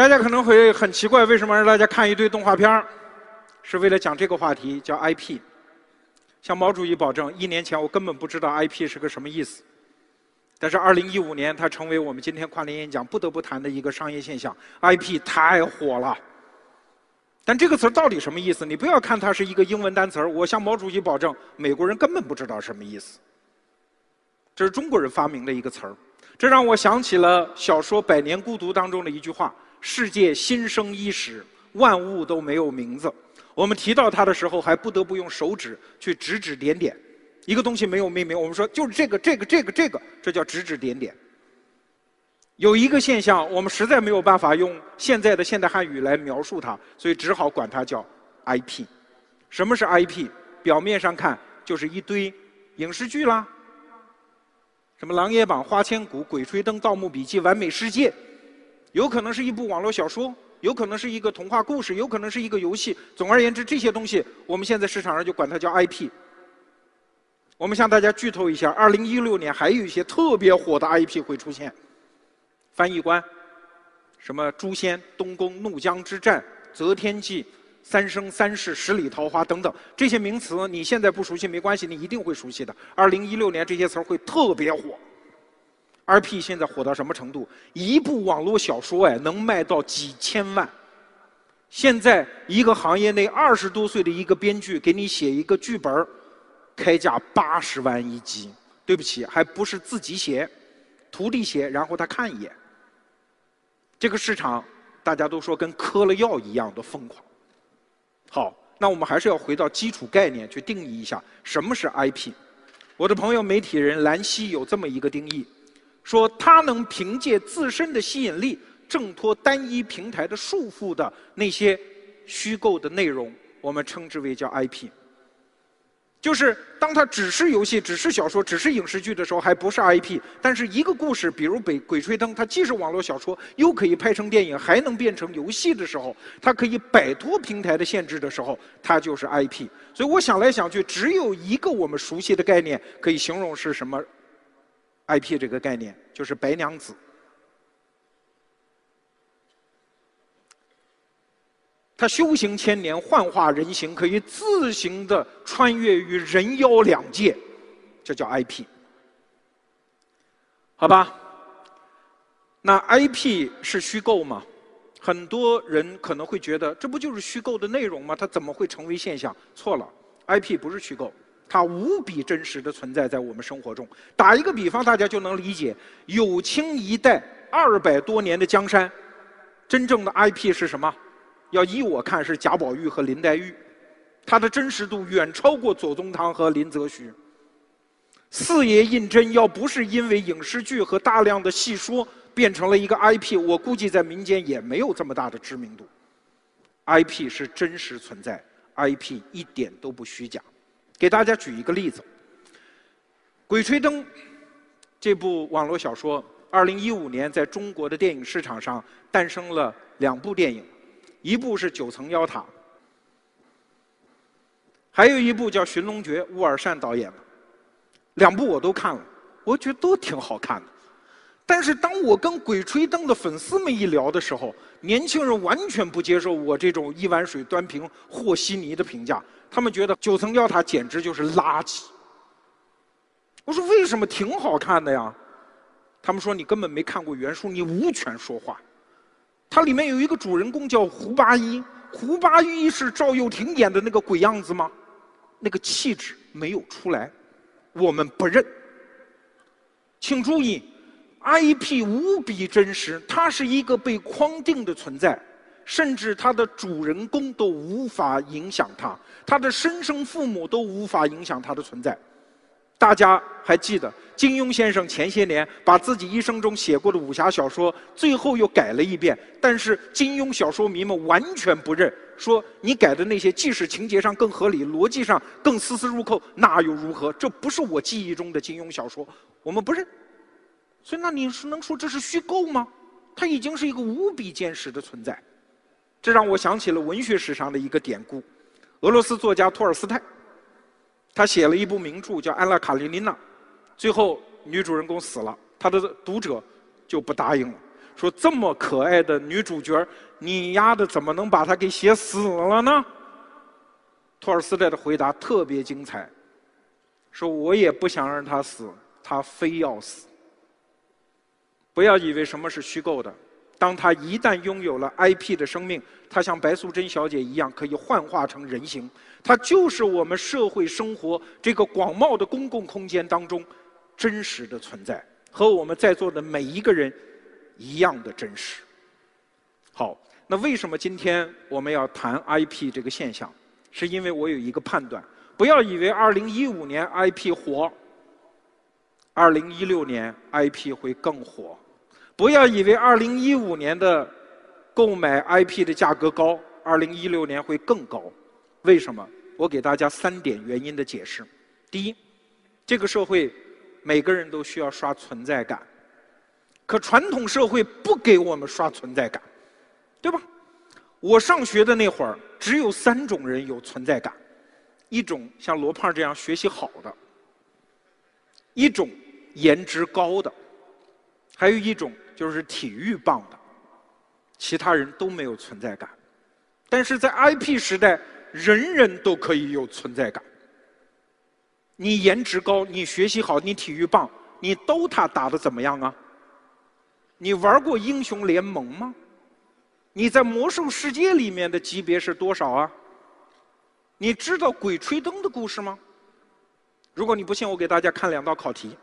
大家可能会很奇怪，为什么让大家看一堆动画片儿？是为了讲这个话题，叫 IP。向毛主席保证，一年前我根本不知道 IP 是个什么意思。但是二零一五年，它成为我们今天跨年演讲不得不谈的一个商业现象。IP 太火了。但这个词到底什么意思？你不要看它是一个英文单词儿，我向毛主席保证，美国人根本不知道什么意思。这是中国人发明的一个词儿。这让我想起了小说《百年孤独》当中的一句话：“世界新生伊始，万物都没有名字。”我们提到它的时候，还不得不用手指去指指点点。一个东西没有命名，我们说就是这个、这个、这个、这个，这叫指指点点。有一个现象，我们实在没有办法用现在的现代汉语来描述它，所以只好管它叫 IP。什么是 IP？表面上看就是一堆影视剧啦。什么《琅琊榜》《花千骨》《鬼吹灯》《盗墓笔记》《完美世界》，有可能是一部网络小说，有可能是一个童话故事，有可能是一个游戏。总而言之，这些东西我们现在市场上就管它叫 IP。我们向大家剧透一下，二零一六年还有一些特别火的 IP 会出现。翻译官，什么《诛仙》《东宫》《怒江之战》《择天记》。三生三世十里桃花等等这些名词，你现在不熟悉没关系，你一定会熟悉的。二零一六年这些词儿会特别火。IP 现在火到什么程度？一部网络小说哎，能卖到几千万。现在一个行业内二十多岁的一个编剧给你写一个剧本儿开价八十万一集。对不起，还不是自己写，徒弟写，然后他看一眼。这个市场大家都说跟嗑了药一样的疯狂。好，那我们还是要回到基础概念去定义一下什么是 IP。我的朋友媒体人兰溪有这么一个定义，说他能凭借自身的吸引力挣脱单一平台的束缚的那些虚构的内容，我们称之为叫 IP。就是当它只是游戏、只是小说、只是影视剧的时候，还不是 IP。但是一个故事，比如《北鬼吹灯》，它既是网络小说，又可以拍成电影，还能变成游戏的时候，它可以摆脱平台的限制的时候，它就是 IP。所以我想来想去，只有一个我们熟悉的概念可以形容是什么 IP 这个概念，就是白娘子。他修行千年，幻化人形，可以自行的穿越于人妖两界，这叫 IP，好吧？那 IP 是虚构吗？很多人可能会觉得，这不就是虚构的内容吗？它怎么会成为现象？错了，IP 不是虚构，它无比真实的存在在我们生活中。打一个比方，大家就能理解：有清一代二百多年的江山，真正的 IP 是什么？要依我看是贾宝玉和林黛玉，它的真实度远超过左宗棠和林则徐。四爷胤禛要不是因为影视剧和大量的戏说变成了一个 IP，我估计在民间也没有这么大的知名度。IP 是真实存在，IP 一点都不虚假。给大家举一个例子，《鬼吹灯》这部网络小说，二零一五年在中国的电影市场上诞生了两部电影。一部是《九层妖塔》，还有一部叫《寻龙诀》，乌尔善导演的。两部我都看了，我觉得都挺好看的。但是当我跟《鬼吹灯》的粉丝们一聊的时候，年轻人完全不接受我这种一碗水端平和稀泥的评价，他们觉得《九层妖塔》简直就是垃圾。我说为什么挺好看的呀？他们说你根本没看过原书，你无权说话。它里面有一个主人公叫胡八一，胡八一是赵又廷演的那个鬼样子吗？那个气质没有出来，我们不认。请注意，IP 无比真实，它是一个被框定的存在，甚至它的主人公都无法影响它，它的生身父母都无法影响它的存在。大家还记得金庸先生前些年把自己一生中写过的武侠小说，最后又改了一遍。但是金庸小说迷们完全不认，说你改的那些即使情节上更合理，逻辑上更丝丝入扣，那又如何？这不是我记忆中的金庸小说，我们不认。所以那你是能说这是虚构吗？它已经是一个无比坚实的存在。这让我想起了文学史上的一个典故：俄罗斯作家托尔斯泰。他写了一部名著叫《安娜·卡列尼娜》，最后女主人公死了，他的读者就不答应了，说这么可爱的女主角，你丫的怎么能把她给写死了呢？托尔斯泰的回答特别精彩，说我也不想让她死，她非要死。不要以为什么是虚构的，当他一旦拥有了 IP 的生命，他像白素贞小姐一样可以幻化成人形，他就是我们社会生活这个广袤的公共空间当中真实的存在，和我们在座的每一个人一样的真实。好，那为什么今天我们要谈 IP 这个现象？是因为我有一个判断，不要以为2015年 IP 火。二零一六年 IP 会更火，不要以为二零一五年的购买 IP 的价格高，二零一六年会更高。为什么？我给大家三点原因的解释。第一，这个社会每个人都需要刷存在感，可传统社会不给我们刷存在感，对吧？我上学的那会儿，只有三种人有存在感：一种像罗胖这样学习好的。一种颜值高的，还有一种就是体育棒的，其他人都没有存在感。但是在 IP 时代，人人都可以有存在感。你颜值高，你学习好，你体育棒，你 DOTA 打的怎么样啊？你玩过英雄联盟吗？你在魔兽世界里面的级别是多少啊？你知道鬼吹灯的故事吗？如果你不信，我给大家看两道考题。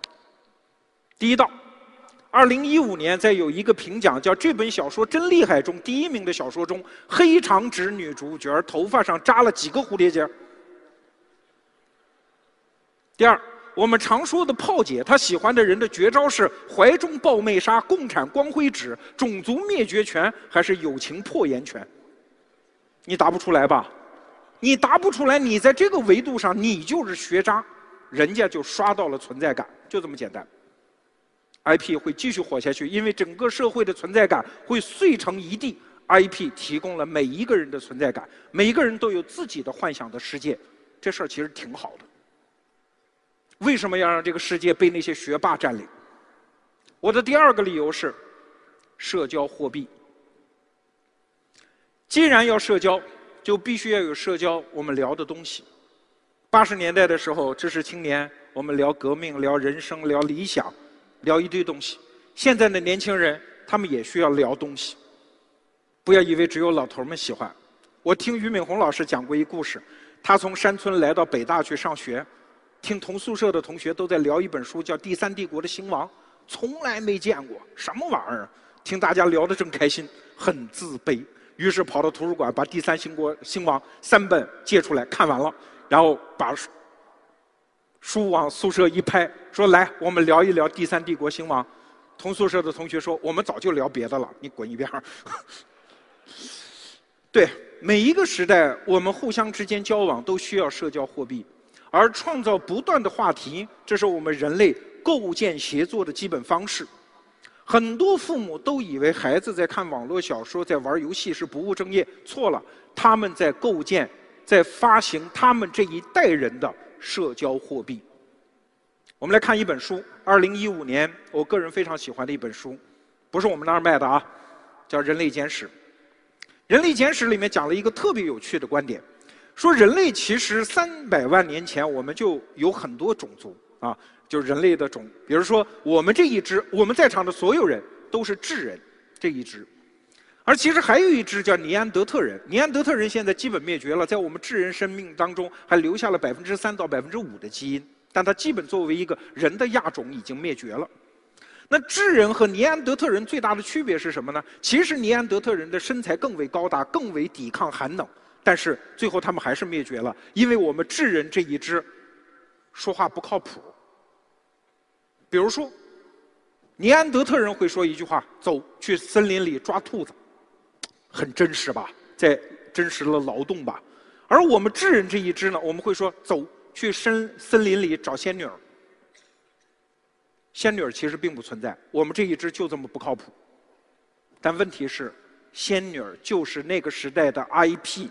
第一道，二零一五年在有一个评奖叫“这本小说真厉害”中第一名的小说中，黑长直女主角头发上扎了几个蝴蝶结？第二，我们常说的炮姐，她喜欢的人的绝招是怀中抱妹杀、共产光辉指、种族灭绝拳，还是友情破颜拳？你答不出来吧？你答不出来，你在这个维度上，你就是学渣。人家就刷到了存在感，就这么简单。IP 会继续火下去，因为整个社会的存在感会碎成一地。IP 提供了每一个人的存在感，每一个人都有自己的幻想的世界，这事儿其实挺好的。为什么要让这个世界被那些学霸占领？我的第二个理由是，社交货币。既然要社交，就必须要有社交我们聊的东西。八十年代的时候，知识青年，我们聊革命、聊人生、聊理想，聊一堆东西。现在的年轻人，他们也需要聊东西。不要以为只有老头们喜欢。我听俞敏洪老师讲过一故事，他从山村来到北大去上学，听同宿舍的同学都在聊一本书，叫《第三帝国的兴亡》，从来没见过，什么玩意儿？听大家聊得正开心，很自卑，于是跑到图书馆把《第三兴国兴亡》三本借出来看完了。然后把书往宿舍一拍，说：“来，我们聊一聊第三帝国兴亡。”同宿舍的同学说：“我们早就聊别的了，你滚一边儿 对，每一个时代，我们互相之间交往都需要社交货币，而创造不断的话题，这是我们人类构建协作的基本方式。很多父母都以为孩子在看网络小说、在玩游戏是不务正业，错了，他们在构建。在发行他们这一代人的社交货币。我们来看一本书，二零一五年我个人非常喜欢的一本书，不是我们那儿卖的啊，叫《人类简史》。《人类简史》里面讲了一个特别有趣的观点，说人类其实三百万年前我们就有很多种族啊，就是人类的种，比如说我们这一支，我们在场的所有人都是智人这一支。而其实还有一支叫尼安德特人，尼安德特人现在基本灭绝了，在我们智人生命当中还留下了百分之三到百分之五的基因，但它基本作为一个人的亚种已经灭绝了。那智人和尼安德特人最大的区别是什么呢？其实尼安德特人的身材更为高大，更为抵抗寒冷，但是最后他们还是灭绝了，因为我们智人这一支说话不靠谱。比如说，尼安德特人会说一句话：“走去森林里抓兔子。”很真实吧，在真实的劳动吧，而我们智人这一支呢，我们会说走去森森林里找仙女儿。仙女儿其实并不存在，我们这一支就这么不靠谱。但问题是，仙女儿就是那个时代的 IP。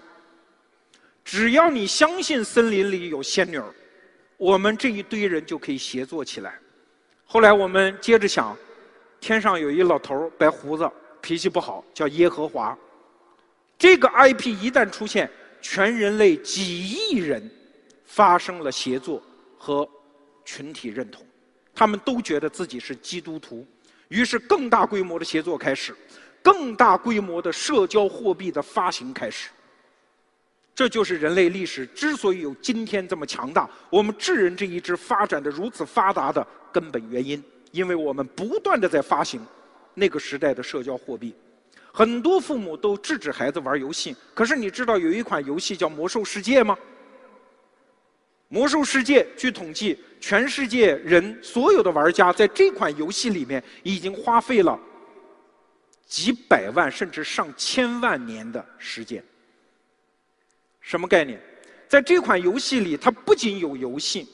只要你相信森林里有仙女儿，我们这一堆人就可以协作起来。后来我们接着想，天上有一老头白胡子，脾气不好，叫耶和华。这个 IP 一旦出现，全人类几亿人发生了协作和群体认同，他们都觉得自己是基督徒，于是更大规模的协作开始，更大规模的社交货币的发行开始。这就是人类历史之所以有今天这么强大，我们智人这一支发展的如此发达的根本原因，因为我们不断的在发行那个时代的社交货币。很多父母都制止孩子玩游戏，可是你知道有一款游戏叫《魔兽世界》吗？《魔兽世界》据统计，全世界人所有的玩家在这款游戏里面已经花费了几百万甚至上千万年的时间。什么概念？在这款游戏里，它不仅有游戏，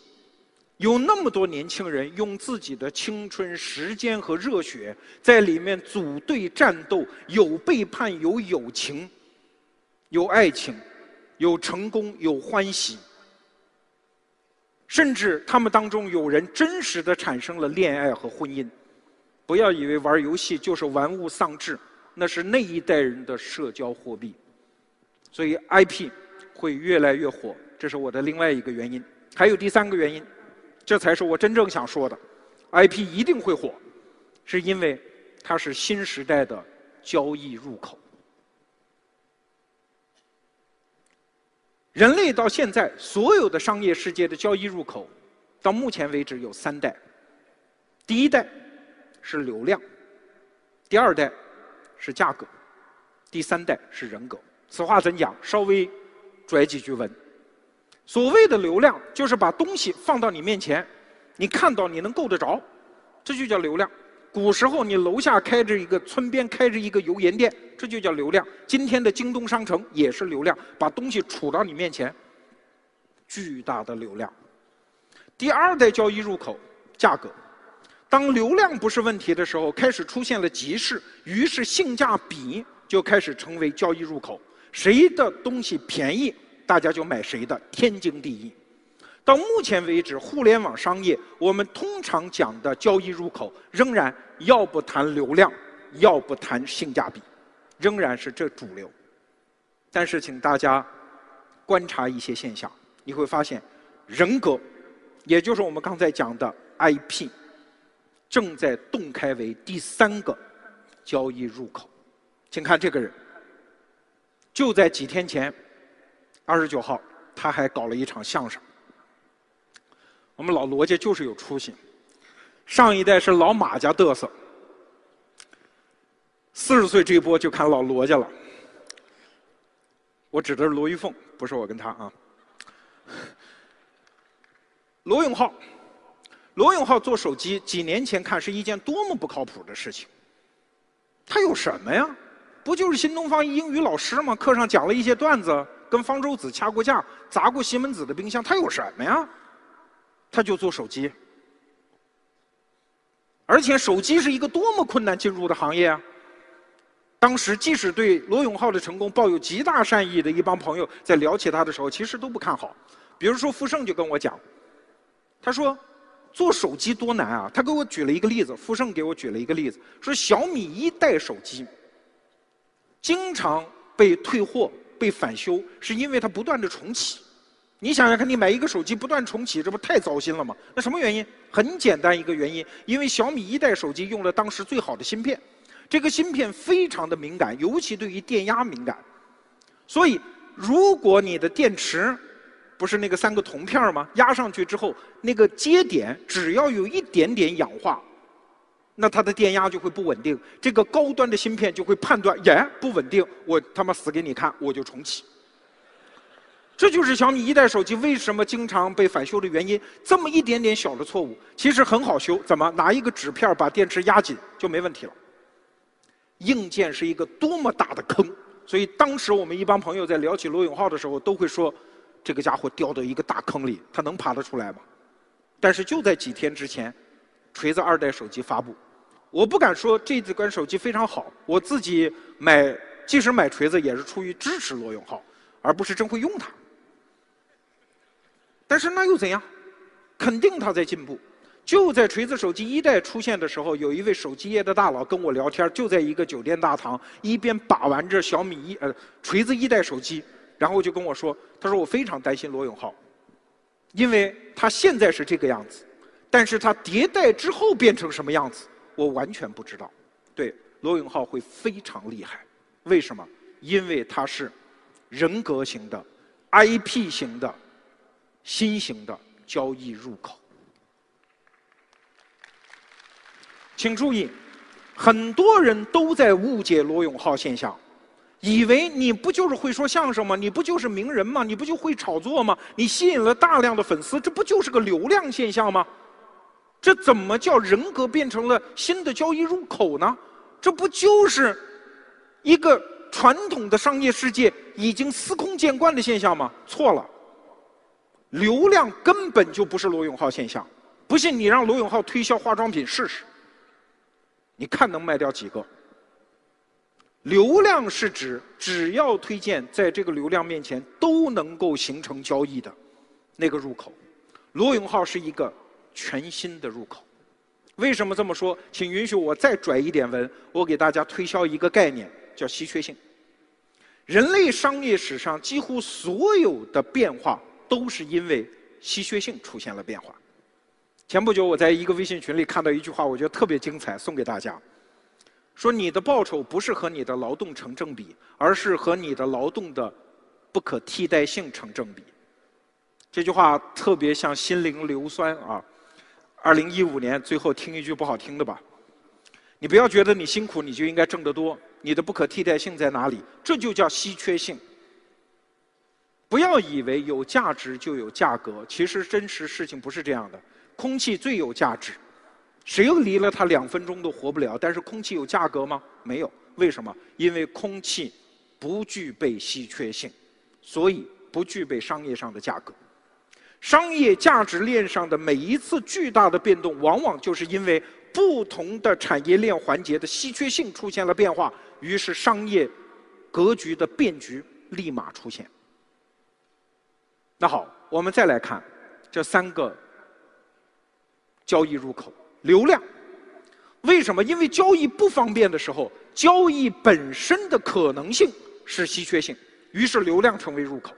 有那么多年轻人用自己的青春、时间和热血在里面组队战斗，有背叛，有友情，有爱情，有成功，有欢喜，甚至他们当中有人真实的产生了恋爱和婚姻。不要以为玩游戏就是玩物丧志，那是那一代人的社交货币。所以 IP。会越来越火，这是我的另外一个原因。还有第三个原因，这才是我真正想说的。IP 一定会火，是因为它是新时代的交易入口。人类到现在所有的商业世界的交易入口，到目前为止有三代。第一代是流量，第二代是价格，第三代是人格。此话怎讲？稍微。拽几句文，所谓的流量就是把东西放到你面前，你看到你能够得着，这就叫流量。古时候你楼下开着一个村边开着一个油盐店，这就叫流量。今天的京东商城也是流量，把东西杵到你面前，巨大的流量。第二代交易入口，价格。当流量不是问题的时候，开始出现了集市，于是性价比就开始成为交易入口。谁的东西便宜，大家就买谁的，天经地义。到目前为止，互联网商业我们通常讲的交易入口，仍然要不谈流量，要不谈性价比，仍然是这主流。但是，请大家观察一些现象，你会发现，人格，也就是我们刚才讲的 IP，正在洞开为第三个交易入口。请看这个人。就在几天前，二十九号，他还搞了一场相声。我们老罗家就是有出息，上一代是老马家嘚瑟，四十岁这一波就看老罗家了。我指的是罗玉凤，不是我跟他啊。罗永浩，罗永浩做手机，几年前看是一件多么不靠谱的事情。他有什么呀？不就是新东方英语老师吗？课上讲了一些段子，跟方舟子掐过架，砸过西门子的冰箱，他有什么呀？他就做手机，而且手机是一个多么困难进入的行业啊！当时即使对罗永浩的成功抱有极大善意的一帮朋友，在聊起他的时候，其实都不看好。比如说傅盛就跟我讲，他说做手机多难啊！他给我举了一个例子，傅盛给我举了一个例子，说小米一代手机。经常被退货、被返修，是因为它不断的重启。你想想看，你买一个手机不断重启，这不太糟心了吗？那什么原因？很简单一个原因，因为小米一代手机用了当时最好的芯片，这个芯片非常的敏感，尤其对于电压敏感。所以，如果你的电池不是那个三个铜片吗？压上去之后，那个接点只要有一点点氧化。那它的电压就会不稳定，这个高端的芯片就会判断，耶，不稳定，我他妈死给你看，我就重启。这就是小米一代手机为什么经常被返修的原因。这么一点点小的错误，其实很好修，怎么拿一个纸片把电池压紧就没问题了？硬件是一个多么大的坑，所以当时我们一帮朋友在聊起罗永浩的时候，都会说，这个家伙掉到一个大坑里，他能爬得出来吗？但是就在几天之前。锤子二代手机发布，我不敢说这几款手机非常好。我自己买，即使买锤子，也是出于支持罗永浩，而不是真会用它。但是那又怎样？肯定它在进步。就在锤子手机一代出现的时候，有一位手机业的大佬跟我聊天，就在一个酒店大堂，一边把玩着小米一呃锤子一代手机，然后就跟我说：“他说我非常担心罗永浩，因为他现在是这个样子，但是它迭代之后变成什么样子，我完全不知道。对，罗永浩会非常厉害，为什么？因为他是人格型的、IP 型的、新型的交易入口。”请注意，很多人都在误解罗永浩现象，以为你不就是会说相声吗？你不就是名人吗？你不就会炒作吗？你吸引了大量的粉丝，这不就是个流量现象吗？这怎么叫人格变成了新的交易入口呢？这不就是一个传统的商业世界已经司空见惯的现象吗？错了，流量根本就不是罗永浩现象。不信你让罗永浩推销化妆品试试。你看能卖掉几个？流量是指只要推荐，在这个流量面前都能够形成交易的那个入口。罗永浩是一个全新的入口。为什么这么说？请允许我再拽一点文，我给大家推销一个概念，叫稀缺性。人类商业史上几乎所有的变化，都是因为稀缺性出现了变化。前不久，我在一个微信群里看到一句话，我觉得特别精彩，送给大家。说你的报酬不是和你的劳动成正比，而是和你的劳动的不可替代性成正比。这句话特别像心灵硫酸啊！二零一五年，最后听一句不好听的吧。你不要觉得你辛苦你就应该挣得多，你的不可替代性在哪里？这就叫稀缺性。不要以为有价值就有价格，其实真实事情不是这样的。空气最有价值，谁又离了它两分钟都活不了？但是空气有价格吗？没有。为什么？因为空气不具备稀缺性，所以不具备商业上的价格。商业价值链上的每一次巨大的变动，往往就是因为不同的产业链环节的稀缺性出现了变化，于是商业格局的变局立马出现。那好，我们再来看这三个。交易入口流量，为什么？因为交易不方便的时候，交易本身的可能性是稀缺性，于是流量成为入口。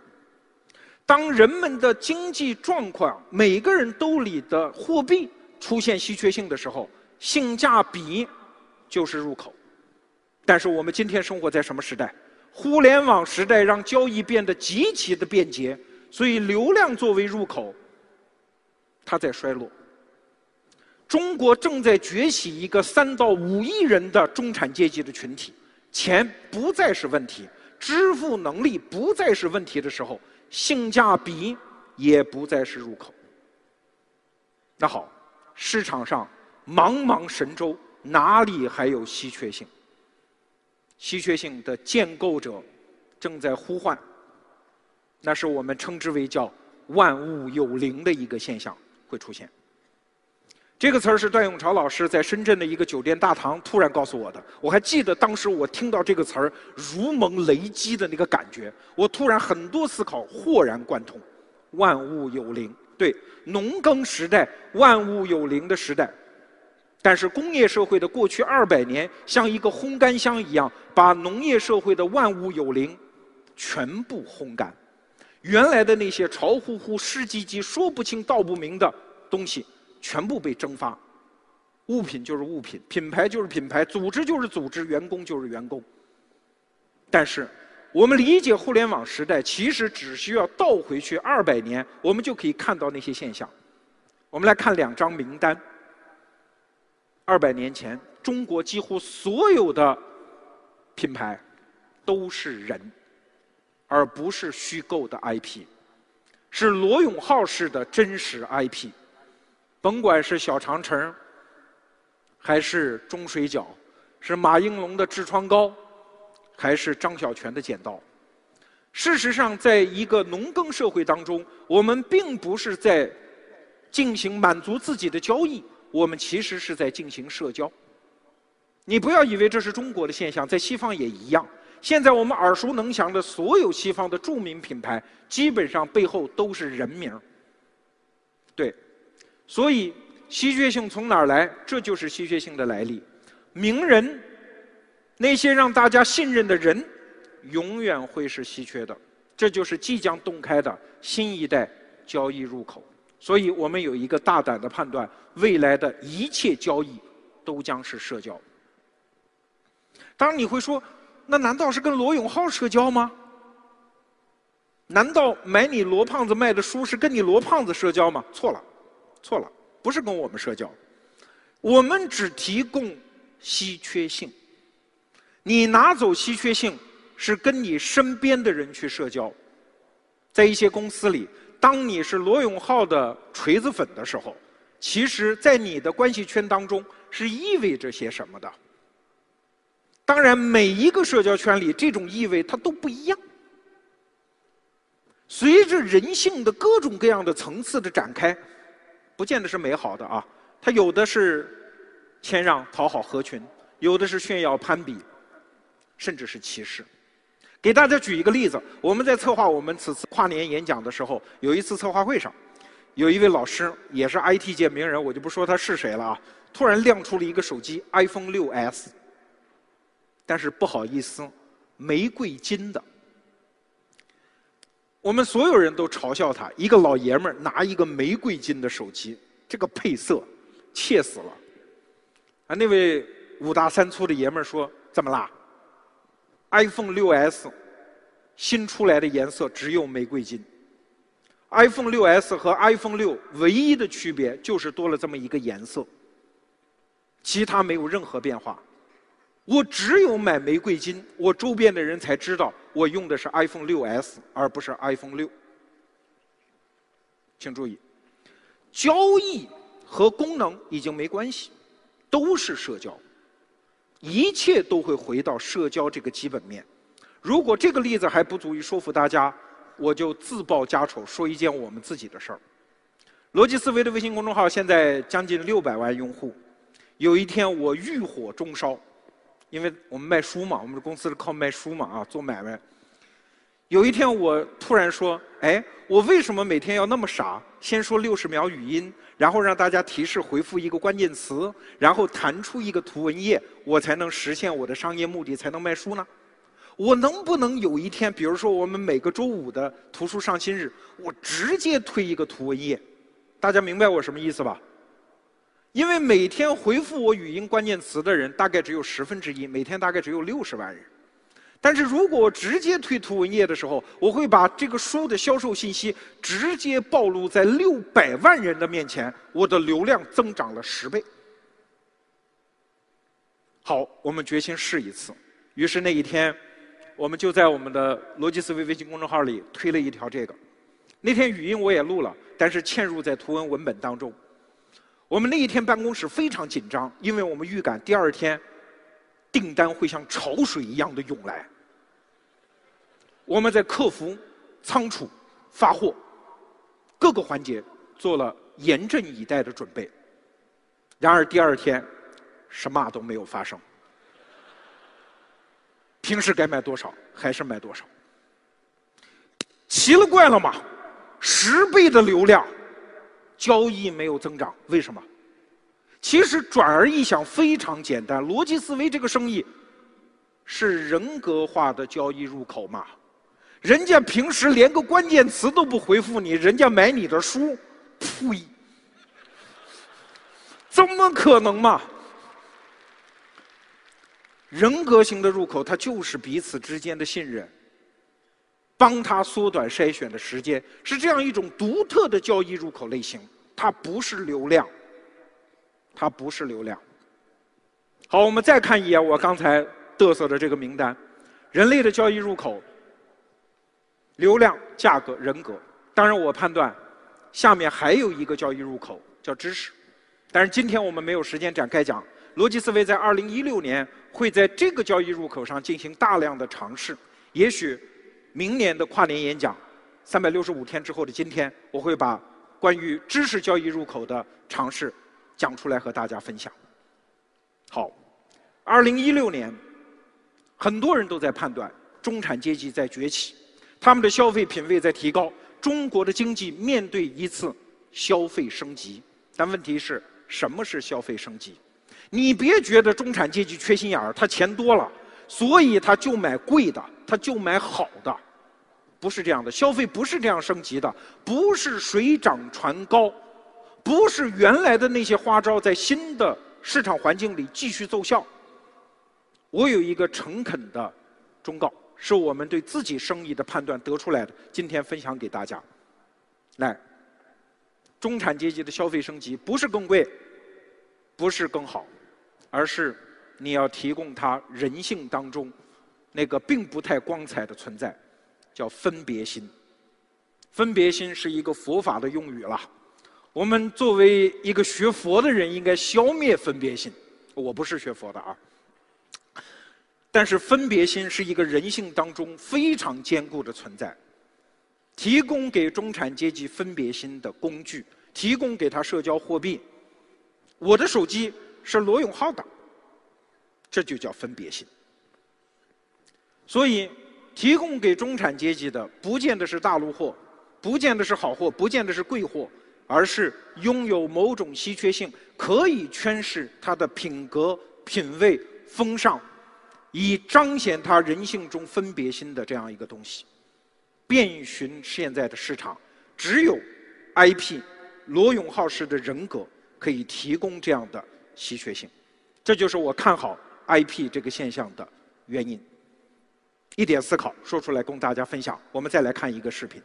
当人们的经济状况、每个人兜里的货币出现稀缺性的时候，性价比就是入口。但是我们今天生活在什么时代？互联网时代让交易变得极其的便捷，所以流量作为入口，它在衰落。中国正在崛起一个三到五亿人的中产阶级的群体，钱不再是问题，支付能力不再是问题的时候，性价比也不再是入口。那好，市场上茫茫神州哪里还有稀缺性？稀缺性的建构者正在呼唤，那是我们称之为叫万物有灵的一个现象会出现。这个词儿是段永潮老师在深圳的一个酒店大堂突然告诉我的。我还记得当时我听到这个词儿如蒙雷击的那个感觉，我突然很多思考豁然贯通。万物有灵，对，农耕时代万物有灵的时代，但是工业社会的过去二百年像一个烘干箱一样，把农业社会的万物有灵全部烘干。原来的那些潮乎乎、湿唧唧、说不清道不明的东西。全部被蒸发，物品就是物品，品牌就是品牌，组织就是组织，员工就是员工。但是，我们理解互联网时代，其实只需要倒回去二百年，我们就可以看到那些现象。我们来看两张名单。二百年前，中国几乎所有的品牌都是人，而不是虚构的 IP，是罗永浩式的真实 IP。甭管是小长城，还是中水饺，是马应龙的痔疮膏，还是张小泉的剪刀。事实上，在一个农耕社会当中，我们并不是在进行满足自己的交易，我们其实是在进行社交。你不要以为这是中国的现象，在西方也一样。现在我们耳熟能详的所有西方的著名品牌，基本上背后都是人名对。所以，稀缺性从哪儿来？这就是稀缺性的来历。名人，那些让大家信任的人，永远会是稀缺的。这就是即将洞开的新一代交易入口。所以我们有一个大胆的判断：未来的一切交易都将是社交。当然你会说，那难道是跟罗永浩社交吗？难道买你罗胖子卖的书是跟你罗胖子社交吗？错了，错了，不是跟我们社交。我们只提供稀缺性，你拿走稀缺性是跟你身边的人去社交。在一些公司里，当你是罗永浩的锤子粉的时候，其实，在你的关系圈当中是意味着些什么的。当然，每一个社交圈里这种意味它都不一样。随着人性的各种各样的层次的展开，不见得是美好的啊。它有的是谦让、讨好、合群，有的是炫耀、攀比，甚至是歧视。给大家举一个例子：我们在策划我们此次跨年演讲的时候，有一次策划会上，有一位老师也是 IT 界名人，我就不说他是谁了啊。突然亮出了一个手机 iPhone 6s。但是不好意思，玫瑰金的，我们所有人都嘲笑他，一个老爷们儿拿一个玫瑰金的手机，这个配色，切死了。啊，那位五大三粗的爷们儿说：“怎么啦？iPhone 6s 新出来的颜色只有玫瑰金。iPhone 6s 和 iPhone 6唯一的区别就是多了这么一个颜色，其他没有任何变化。”我只有买玫瑰金，我周边的人才知道我用的是 iPhone 6s，而不是 iPhone 六。请注意，交易和功能已经没关系，都是社交，一切都会回到社交这个基本面。如果这个例子还不足以说服大家，我就自报家丑，说一件我们自己的事儿。逻辑思维的微信公众号现在将近六百万用户，有一天我欲火中烧。因为我们卖书嘛，我们的公司是靠卖书嘛啊，做买卖。有一天我突然说：“哎，我为什么每天要那么傻？先说六十秒语音，然后让大家提示回复一个关键词，然后弹出一个图文页，我才能实现我的商业目的，才能卖书呢？我能不能有一天，比如说我们每个周五的图书上新日，我直接推一个图文页？大家明白我什么意思吧？”因为每天回复我语音关键词的人大概只有十分之一，每天大概只有六十万人。但是如果我直接推图文页的时候，我会把这个书的销售信息直接暴露在六百万人的面前，我的流量增长了十倍。好，我们决心试一次。于是那一天，我们就在我们的逻辑思维微信公众号里推了一条这个。那天语音我也录了，但是嵌入在图文文本当中。我们那一天办公室非常紧张，因为我们预感第二天订单会像潮水一样的涌来。我们在客服、仓储、发货各个环节做了严阵以待的准备。然而第二天什么都没有发生，平时该卖多少还是卖多少，奇了怪了嘛，十倍的流量。交易没有增长，为什么？其实转而一想，非常简单。逻辑思维这个生意是人格化的交易入口嘛？人家平时连个关键词都不回复你，人家买你的书，呸！怎么可能嘛？人格型的入口，它就是彼此之间的信任。帮他缩短筛选的时间，是这样一种独特的交易入口类型。它不是流量，它不是流量。好，我们再看一眼我刚才嘚瑟的这个名单：人类的交易入口、流量、价格、人格。当然，我判断下面还有一个交易入口叫知识，但是今天我们没有时间展开讲。逻辑思维在二零一六年会在这个交易入口上进行大量的尝试，也许。明年的跨年演讲，三百六十五天之后的今天，我会把关于知识交易入口的尝试讲出来和大家分享。好，二零一六年，很多人都在判断中产阶级在崛起，他们的消费品位在提高，中国的经济面对一次消费升级。但问题是，什么是消费升级。你别觉得中产阶级缺心眼儿，他钱多了，所以他就买贵的，他就买好的，不是这样的。消费不是这样升级的，不是水涨船高，不是原来的那些花招在新的市场环境里继续奏效。我有一个诚恳的忠告，是我们对自己生意的判断得出来的，今天分享给大家。来，中产阶级的消费升级不是更贵，不是更好。而是你要提供他人性当中那个并不太光彩的存在，叫分别心。分别心是一个佛法的用语了。我们作为一个学佛的人，应该消灭分别心。我不是学佛的啊，但是分别心是一个人性当中非常坚固的存在。提供给中产阶级分别心的工具，提供给他社交货币。我的手机。是罗永浩的，这就叫分别心。所以，提供给中产阶级的，不见得是大陆货，不见得是好货，不见得是贵货，而是拥有某种稀缺性，可以诠释他的品格、品味、风尚，以彰显他人性中分别心的这样一个东西。遍寻现在的市场，只有 IP 罗永浩式的人格可以提供这样的。稀缺性，这就是我看好 IP 这个现象的原因。一点思考说出来供大家分享。我们再来看一个视频。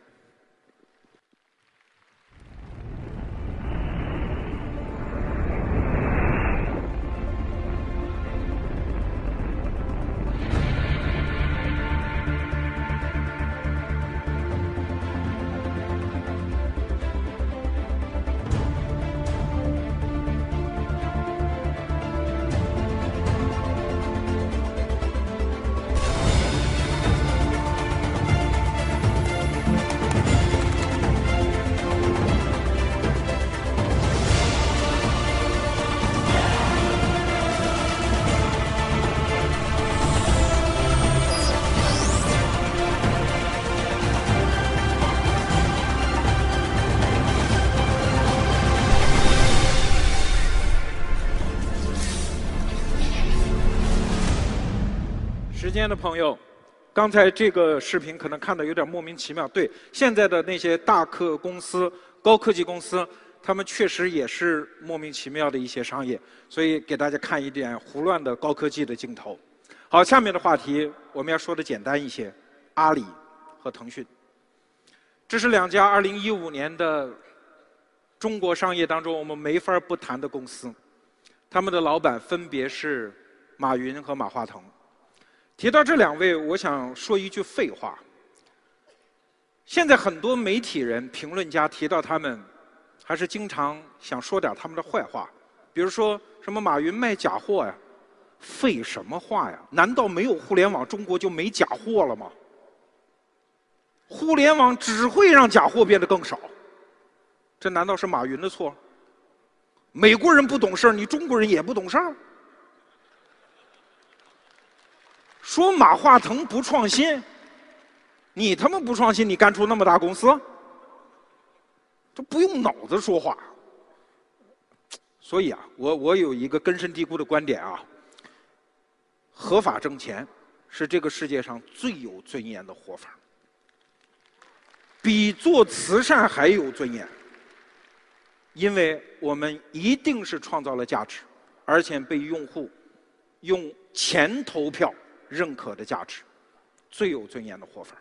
的朋友，刚才这个视频可能看的有点莫名其妙。对，现在的那些大客公司、高科技公司，他们确实也是莫名其妙的一些商业，所以给大家看一点胡乱的高科技的镜头。好，下面的话题我们要说的简单一些，阿里和腾讯，这是两家2015年的中国商业当中我们没法不谈的公司，他们的老板分别是马云和马化腾。提到这两位，我想说一句废话。现在很多媒体人、评论家提到他们，还是经常想说点他们的坏话，比如说什么马云卖假货呀，废什么话呀？难道没有互联网，中国就没假货了吗？互联网只会让假货变得更少，这难道是马云的错？美国人不懂事儿你中国人也不懂事儿？说马化腾不创新，你他妈不创新，你干出那么大公司，这不用脑子说话。所以啊，我我有一个根深蒂固的观点啊，合法挣钱是这个世界上最有尊严的活法，比做慈善还有尊严，因为我们一定是创造了价值，而且被用户用钱投票。认可的价值，最有尊严的活法。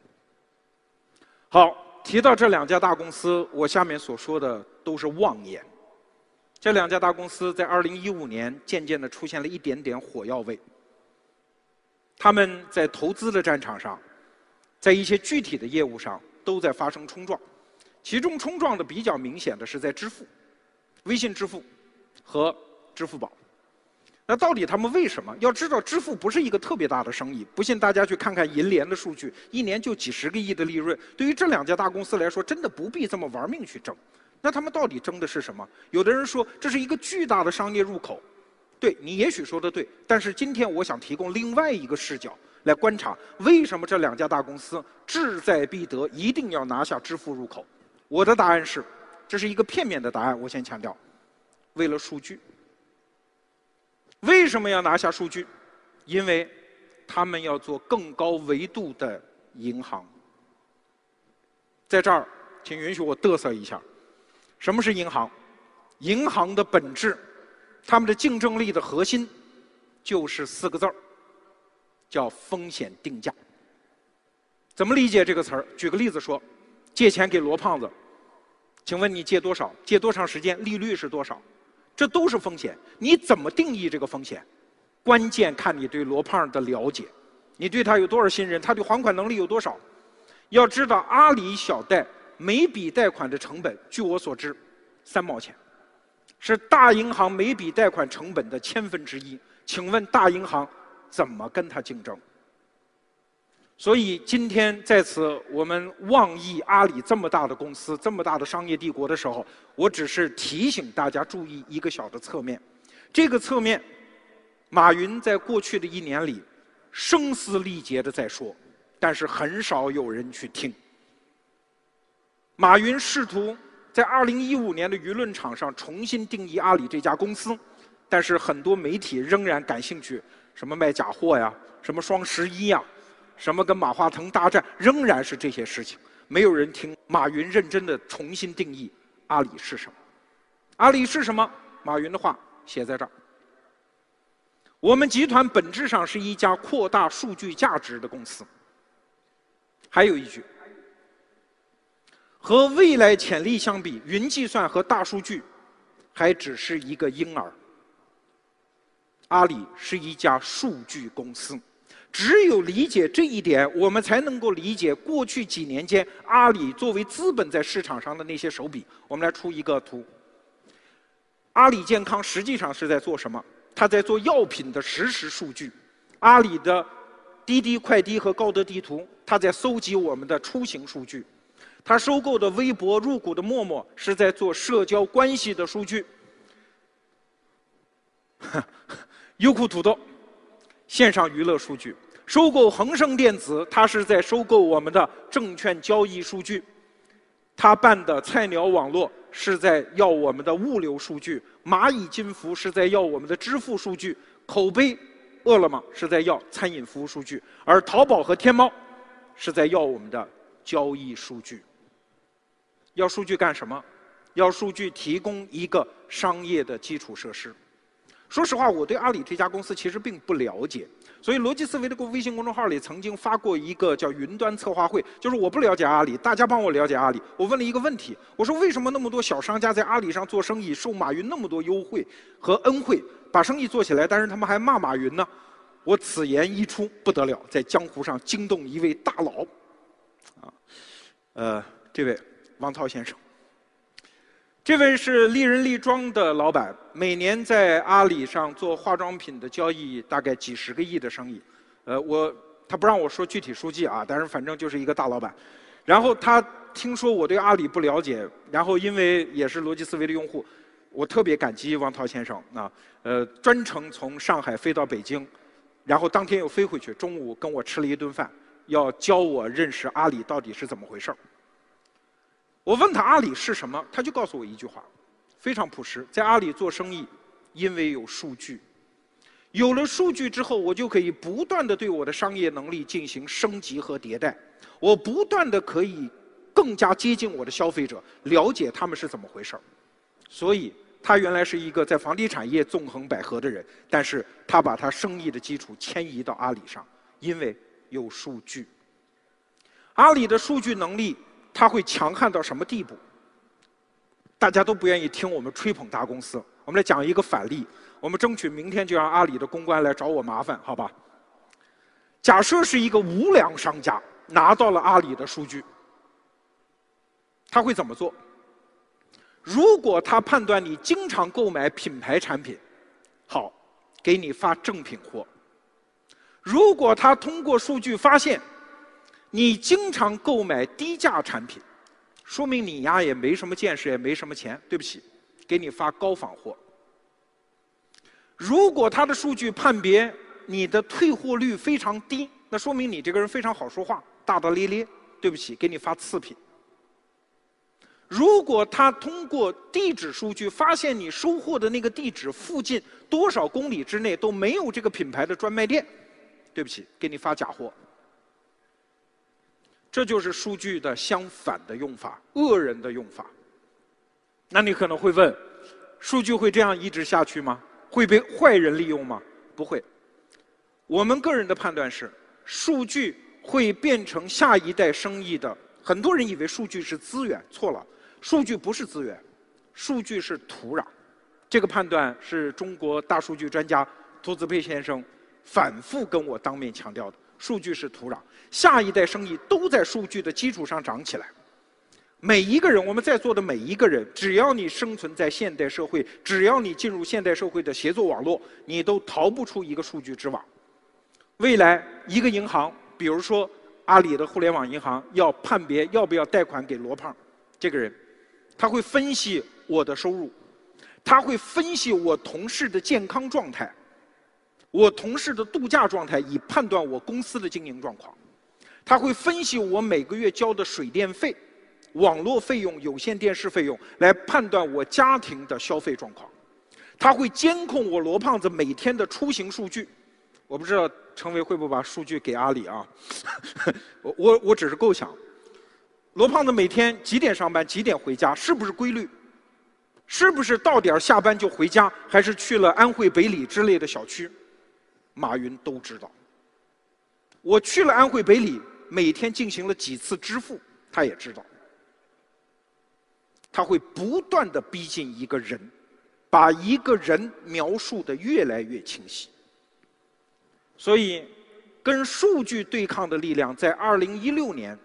好，提到这两家大公司，我下面所说的都是妄言。这两家大公司在二零一五年渐渐的出现了一点点火药味。他们在投资的战场上，在一些具体的业务上都在发生冲撞，其中冲撞的比较明显的是在支付，微信支付和支付宝。那到底他们为什么？要知道，支付不是一个特别大的生意。不信大家去看看银联的数据，一年就几十个亿的利润。对于这两家大公司来说，真的不必这么玩命去争。那他们到底争的是什么？有的人说这是一个巨大的商业入口。对你也许说的对，但是今天我想提供另外一个视角来观察，为什么这两家大公司志在必得，一定要拿下支付入口？我的答案是，这是一个片面的答案。我先强调，为了数据。为什么要拿下数据？因为他们要做更高维度的银行。在这儿，请允许我嘚瑟一下：什么是银行？银行的本质，他们的竞争力的核心，就是四个字儿，叫风险定价。怎么理解这个词儿？举个例子说，借钱给罗胖子，请问你借多少？借多长时间？利率是多少？这都是风险，你怎么定义这个风险？关键看你对罗胖的了解，你对他有多少信任，他对还款能力有多少？要知道，阿里小贷每笔贷款的成本，据我所知，三毛钱，是大银行每笔贷款成本的千分之一。请问大银行怎么跟他竞争？所以今天在此，我们妄议阿里这么大的公司、这么大的商业帝国的时候，我只是提醒大家注意一个小的侧面。这个侧面，马云在过去的一年里声嘶力竭的在说，但是很少有人去听。马云试图在2015年的舆论场上重新定义阿里这家公司，但是很多媒体仍然感兴趣，什么卖假货呀，什么双十一呀。什么跟马化腾大战，仍然是这些事情，没有人听马云认真的重新定义阿里是什么。阿里是什么？马云的话写在这儿。我们集团本质上是一家扩大数据价值的公司。还有一句，和未来潜力相比，云计算和大数据还只是一个婴儿。阿里是一家数据公司。只有理解这一点，我们才能够理解过去几年间阿里作为资本在市场上的那些手笔。我们来出一个图。阿里健康实际上是在做什么？它在做药品的实时数据。阿里的滴滴快滴和高德地图，它在搜集我们的出行数据。它收购的微博、入股的陌陌，是在做社交关系的数据。优酷土豆。线上娱乐数据，收购恒生电子，它是在收购我们的证券交易数据；它办的菜鸟网络是在要我们的物流数据；蚂蚁金服是在要我们的支付数据；口碑，饿了么是在要餐饮服务数据；而淘宝和天猫是在要我们的交易数据。要数据干什么？要数据提供一个商业的基础设施。说实话，我对阿里这家公司其实并不了解，所以逻辑思维的个微信公众号里曾经发过一个叫“云端策划会”，就是我不了解阿里，大家帮我了解阿里。我问了一个问题，我说为什么那么多小商家在阿里上做生意，受马云那么多优惠和恩惠，把生意做起来，但是他们还骂马云呢？我此言一出，不得了，在江湖上惊动一位大佬，啊，呃，这位王涛先生。这位是丽人丽妆的老板，每年在阿里上做化妆品的交易大概几十个亿的生意。呃，我他不让我说具体数据啊，但是反正就是一个大老板。然后他听说我对阿里不了解，然后因为也是逻辑思维的用户，我特别感激王涛先生啊，呃，专程从上海飞到北京，然后当天又飞回去，中午跟我吃了一顿饭，要教我认识阿里到底是怎么回事儿。我问他阿里是什么，他就告诉我一句话，非常朴实，在阿里做生意，因为有数据，有了数据之后，我就可以不断的对我的商业能力进行升级和迭代，我不断的可以更加接近我的消费者，了解他们是怎么回事儿。所以他原来是一个在房地产业纵横捭阖的人，但是他把他生意的基础迁移到阿里上，因为有数据。阿里的数据能力。他会强悍到什么地步？大家都不愿意听我们吹捧大公司。我们来讲一个反例，我们争取明天就让阿里的公关来找我麻烦，好吧？假设是一个无良商家拿到了阿里的数据，他会怎么做？如果他判断你经常购买品牌产品，好，给你发正品货。如果他通过数据发现，你经常购买低价产品，说明你呀也没什么见识，也没什么钱。对不起，给你发高仿货。如果他的数据判别你的退货率非常低，那说明你这个人非常好说话，大大咧咧。对不起，给你发次品。如果他通过地址数据发现你收货的那个地址附近多少公里之内都没有这个品牌的专卖店，对不起，给你发假货。这就是数据的相反的用法，恶人的用法。那你可能会问，数据会这样一直下去吗？会被坏人利用吗？不会。我们个人的判断是，数据会变成下一代生意的。很多人以为数据是资源，错了。数据不是资源，数据是土壤。这个判断是中国大数据专家涂子佩先生反复跟我当面强调的。数据是土壤，下一代生意都在数据的基础上长起来。每一个人，我们在座的每一个人，只要你生存在现代社会，只要你进入现代社会的协作网络，你都逃不出一个数据之网。未来，一个银行，比如说阿里的互联网银行，要判别要不要贷款给罗胖这个人。他会分析我的收入，他会分析我同事的健康状态，我同事的度假状态，以判断我公司的经营状况。他会分析我每个月交的水电费、网络费用、有线电视费用，来判断我家庭的消费状况。他会监控我罗胖子每天的出行数据。我不知道程维会不会把数据给阿里啊？我我我只是构想。罗胖子每天几点上班，几点回家，是不是规律？是不是到点下班就回家，还是去了安徽北里之类的小区？马云都知道。我去了安徽北里，每天进行了几次支付，他也知道。他会不断的逼近一个人，把一个人描述的越来越清晰。所以，跟数据对抗的力量，在二零一六年。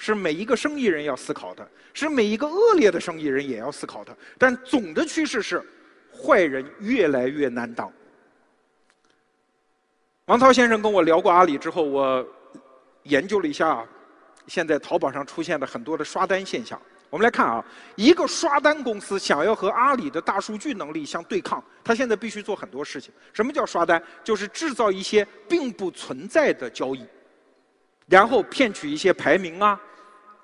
是每一个生意人要思考的，是每一个恶劣的生意人也要思考的。但总的趋势是，坏人越来越难当。王涛先生跟我聊过阿里之后，我研究了一下，现在淘宝上出现的很多的刷单现象。我们来看啊，一个刷单公司想要和阿里的大数据能力相对抗，它现在必须做很多事情。什么叫刷单？就是制造一些并不存在的交易，然后骗取一些排名啊。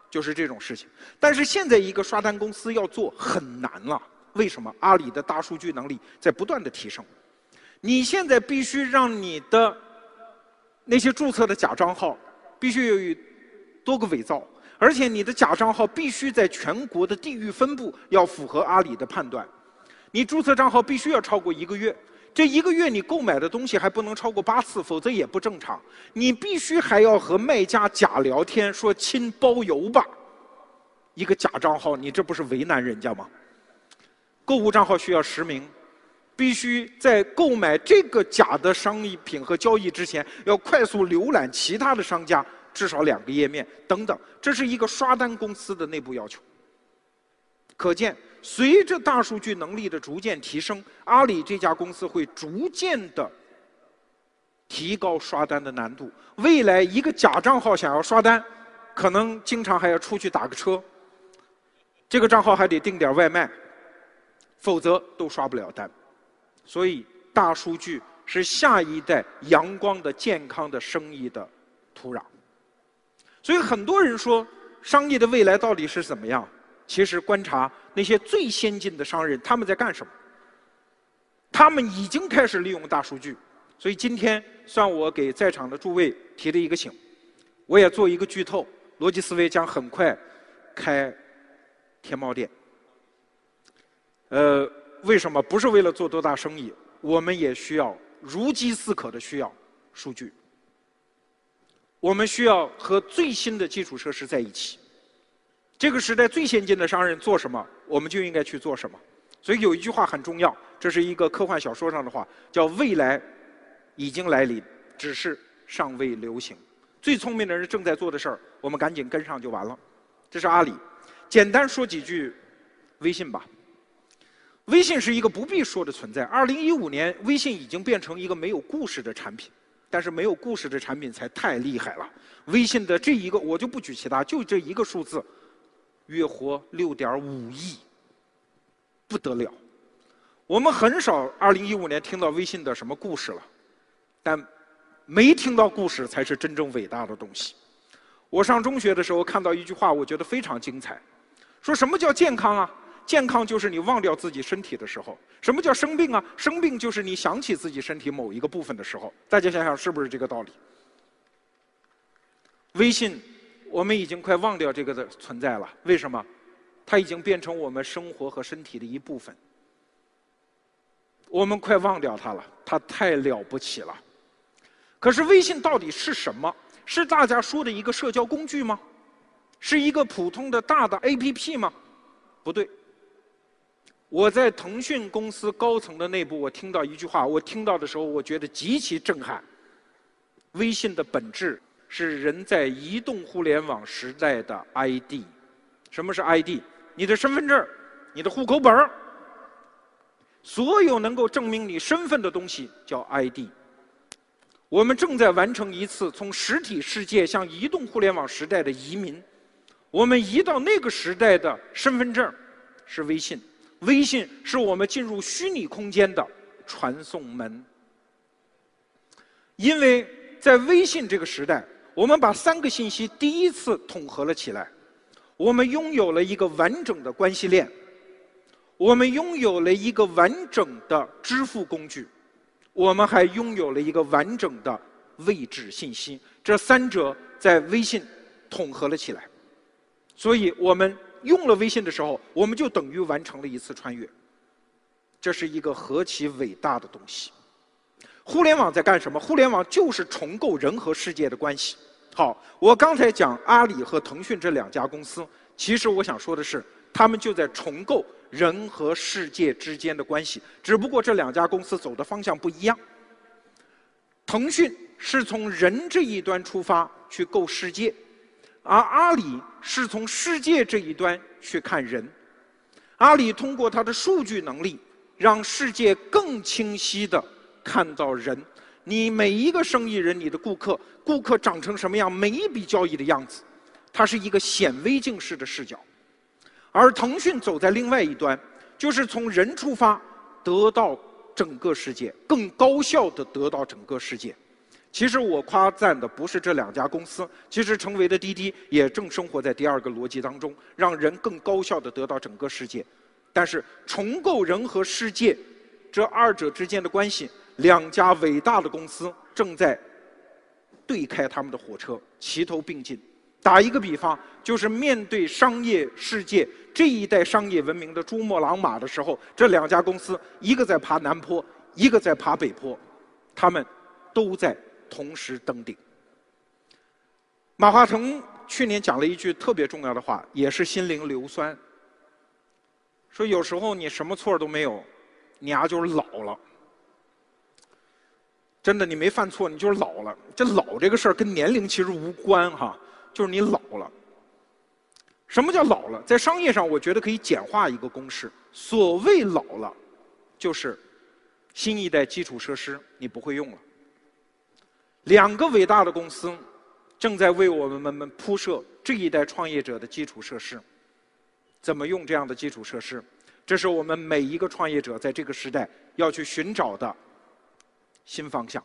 就是这种事情，但是现在一个刷单公司要做很难了。为什么？阿里的大数据能力在不断的提升。你现在必须让你的那些注册的假账号必须有多个伪造，而且你的假账号必须在全国的地域分布要符合阿里的判断。你注册账号必须要超过一个月，这一个月你购买的东西还不能超过八次，否则也不正常。你必须还要和卖家假聊天，说亲包邮吧。一个假账号，你这不是为难人家吗？购物账号需要实名，必须在购买这个假的商品和交易之前，要快速浏览其他的商家至少两个页面等等。这是一个刷单公司的内部要求。可见。随着大数据能力的逐渐提升，阿里这家公司会逐渐的提高刷单的难度。未来一个假账号想要刷单，可能经常还要出去打个车，这个账号还得订点外卖，否则都刷不了单。所以，大数据是下一代阳光的、健康的生意的土壤。所以，很多人说，商业的未来到底是怎么样？其实观察那些最先进的商人，他们在干什么？他们已经开始利用大数据。所以今天算我给在场的诸位提了一个醒，我也做一个剧透：逻辑思维将很快开天猫店。呃，为什么？不是为了做多大生意，我们也需要如饥似渴的需要数据。我们需要和最新的基础设施在一起。这个时代最先进的商人做什么，我们就应该去做什么。所以有一句话很重要，这是一个科幻小说上的话，叫“未来已经来临，只是尚未流行”。最聪明的人正在做的事儿，我们赶紧跟上就完了。这是阿里。简单说几句微信吧。微信是一个不必说的存在。二零一五年，微信已经变成一个没有故事的产品，但是没有故事的产品才太厉害了。微信的这一个，我就不举其他，就这一个数字。月活六点五亿，不得了！我们很少二零一五年听到微信的什么故事了，但没听到故事才是真正伟大的东西。我上中学的时候看到一句话，我觉得非常精彩，说什么叫健康啊？健康就是你忘掉自己身体的时候。什么叫生病啊？生病就是你想起自己身体某一个部分的时候。大家想想是不是这个道理？微信，我们已经快忘掉这个的存在了。为什么？它已经变成我们生活和身体的一部分。我们快忘掉它了，它太了不起了。可是微信到底是什么？是大家说的一个社交工具吗？是一个普通的大的 APP 吗？不对。我在腾讯公司高层的内部，我听到一句话，我听到的时候，我觉得极其震撼。微信的本质是人在移动互联网时代的 ID。什么是 ID？你的身份证、你的户口本，所有能够证明你身份的东西叫 ID。我们正在完成一次从实体世界向移动互联网时代的移民。我们移到那个时代的身份证是微信。微信是我们进入虚拟空间的传送门，因为在微信这个时代，我们把三个信息第一次统合了起来，我们拥有了一个完整的关系链，我们拥有了一个完整的支付工具，我们还拥有了一个完整的位置信息，这三者在微信统合了起来，所以我们。用了微信的时候，我们就等于完成了一次穿越。这是一个何其伟大的东西！互联网在干什么？互联网就是重构人和世界的关系。好，我刚才讲阿里和腾讯这两家公司，其实我想说的是，他们就在重构人和世界之间的关系。只不过这两家公司走的方向不一样。腾讯是从人这一端出发去构世界。而阿里是从世界这一端去看人，阿里通过它的数据能力，让世界更清晰的看到人。你每一个生意人，你的顾客，顾客长成什么样，每一笔交易的样子，它是一个显微镜式的视角。而腾讯走在另外一端，就是从人出发，得到整个世界，更高效的得到整个世界。其实我夸赞的不是这两家公司，其实成为的滴滴也正生活在第二个逻辑当中，让人更高效的得到整个世界。但是重构人和世界这二者之间的关系，两家伟大的公司正在对开他们的火车，齐头并进。打一个比方，就是面对商业世界这一代商业文明的珠穆朗玛的时候，这两家公司一个在爬南坡，一个在爬北坡，他们都在。同时登顶。马化腾去年讲了一句特别重要的话，也是心灵硫酸。说有时候你什么错都没有，你丫就是老了。真的，你没犯错，你就是老了。这老这个事儿跟年龄其实无关哈，就是你老了。什么叫老了？在商业上，我觉得可以简化一个公式：所谓老了，就是新一代基础设施你不会用了。两个伟大的公司正在为我们们铺设这一代创业者的基础设施。怎么用这样的基础设施？这是我们每一个创业者在这个时代要去寻找的新方向。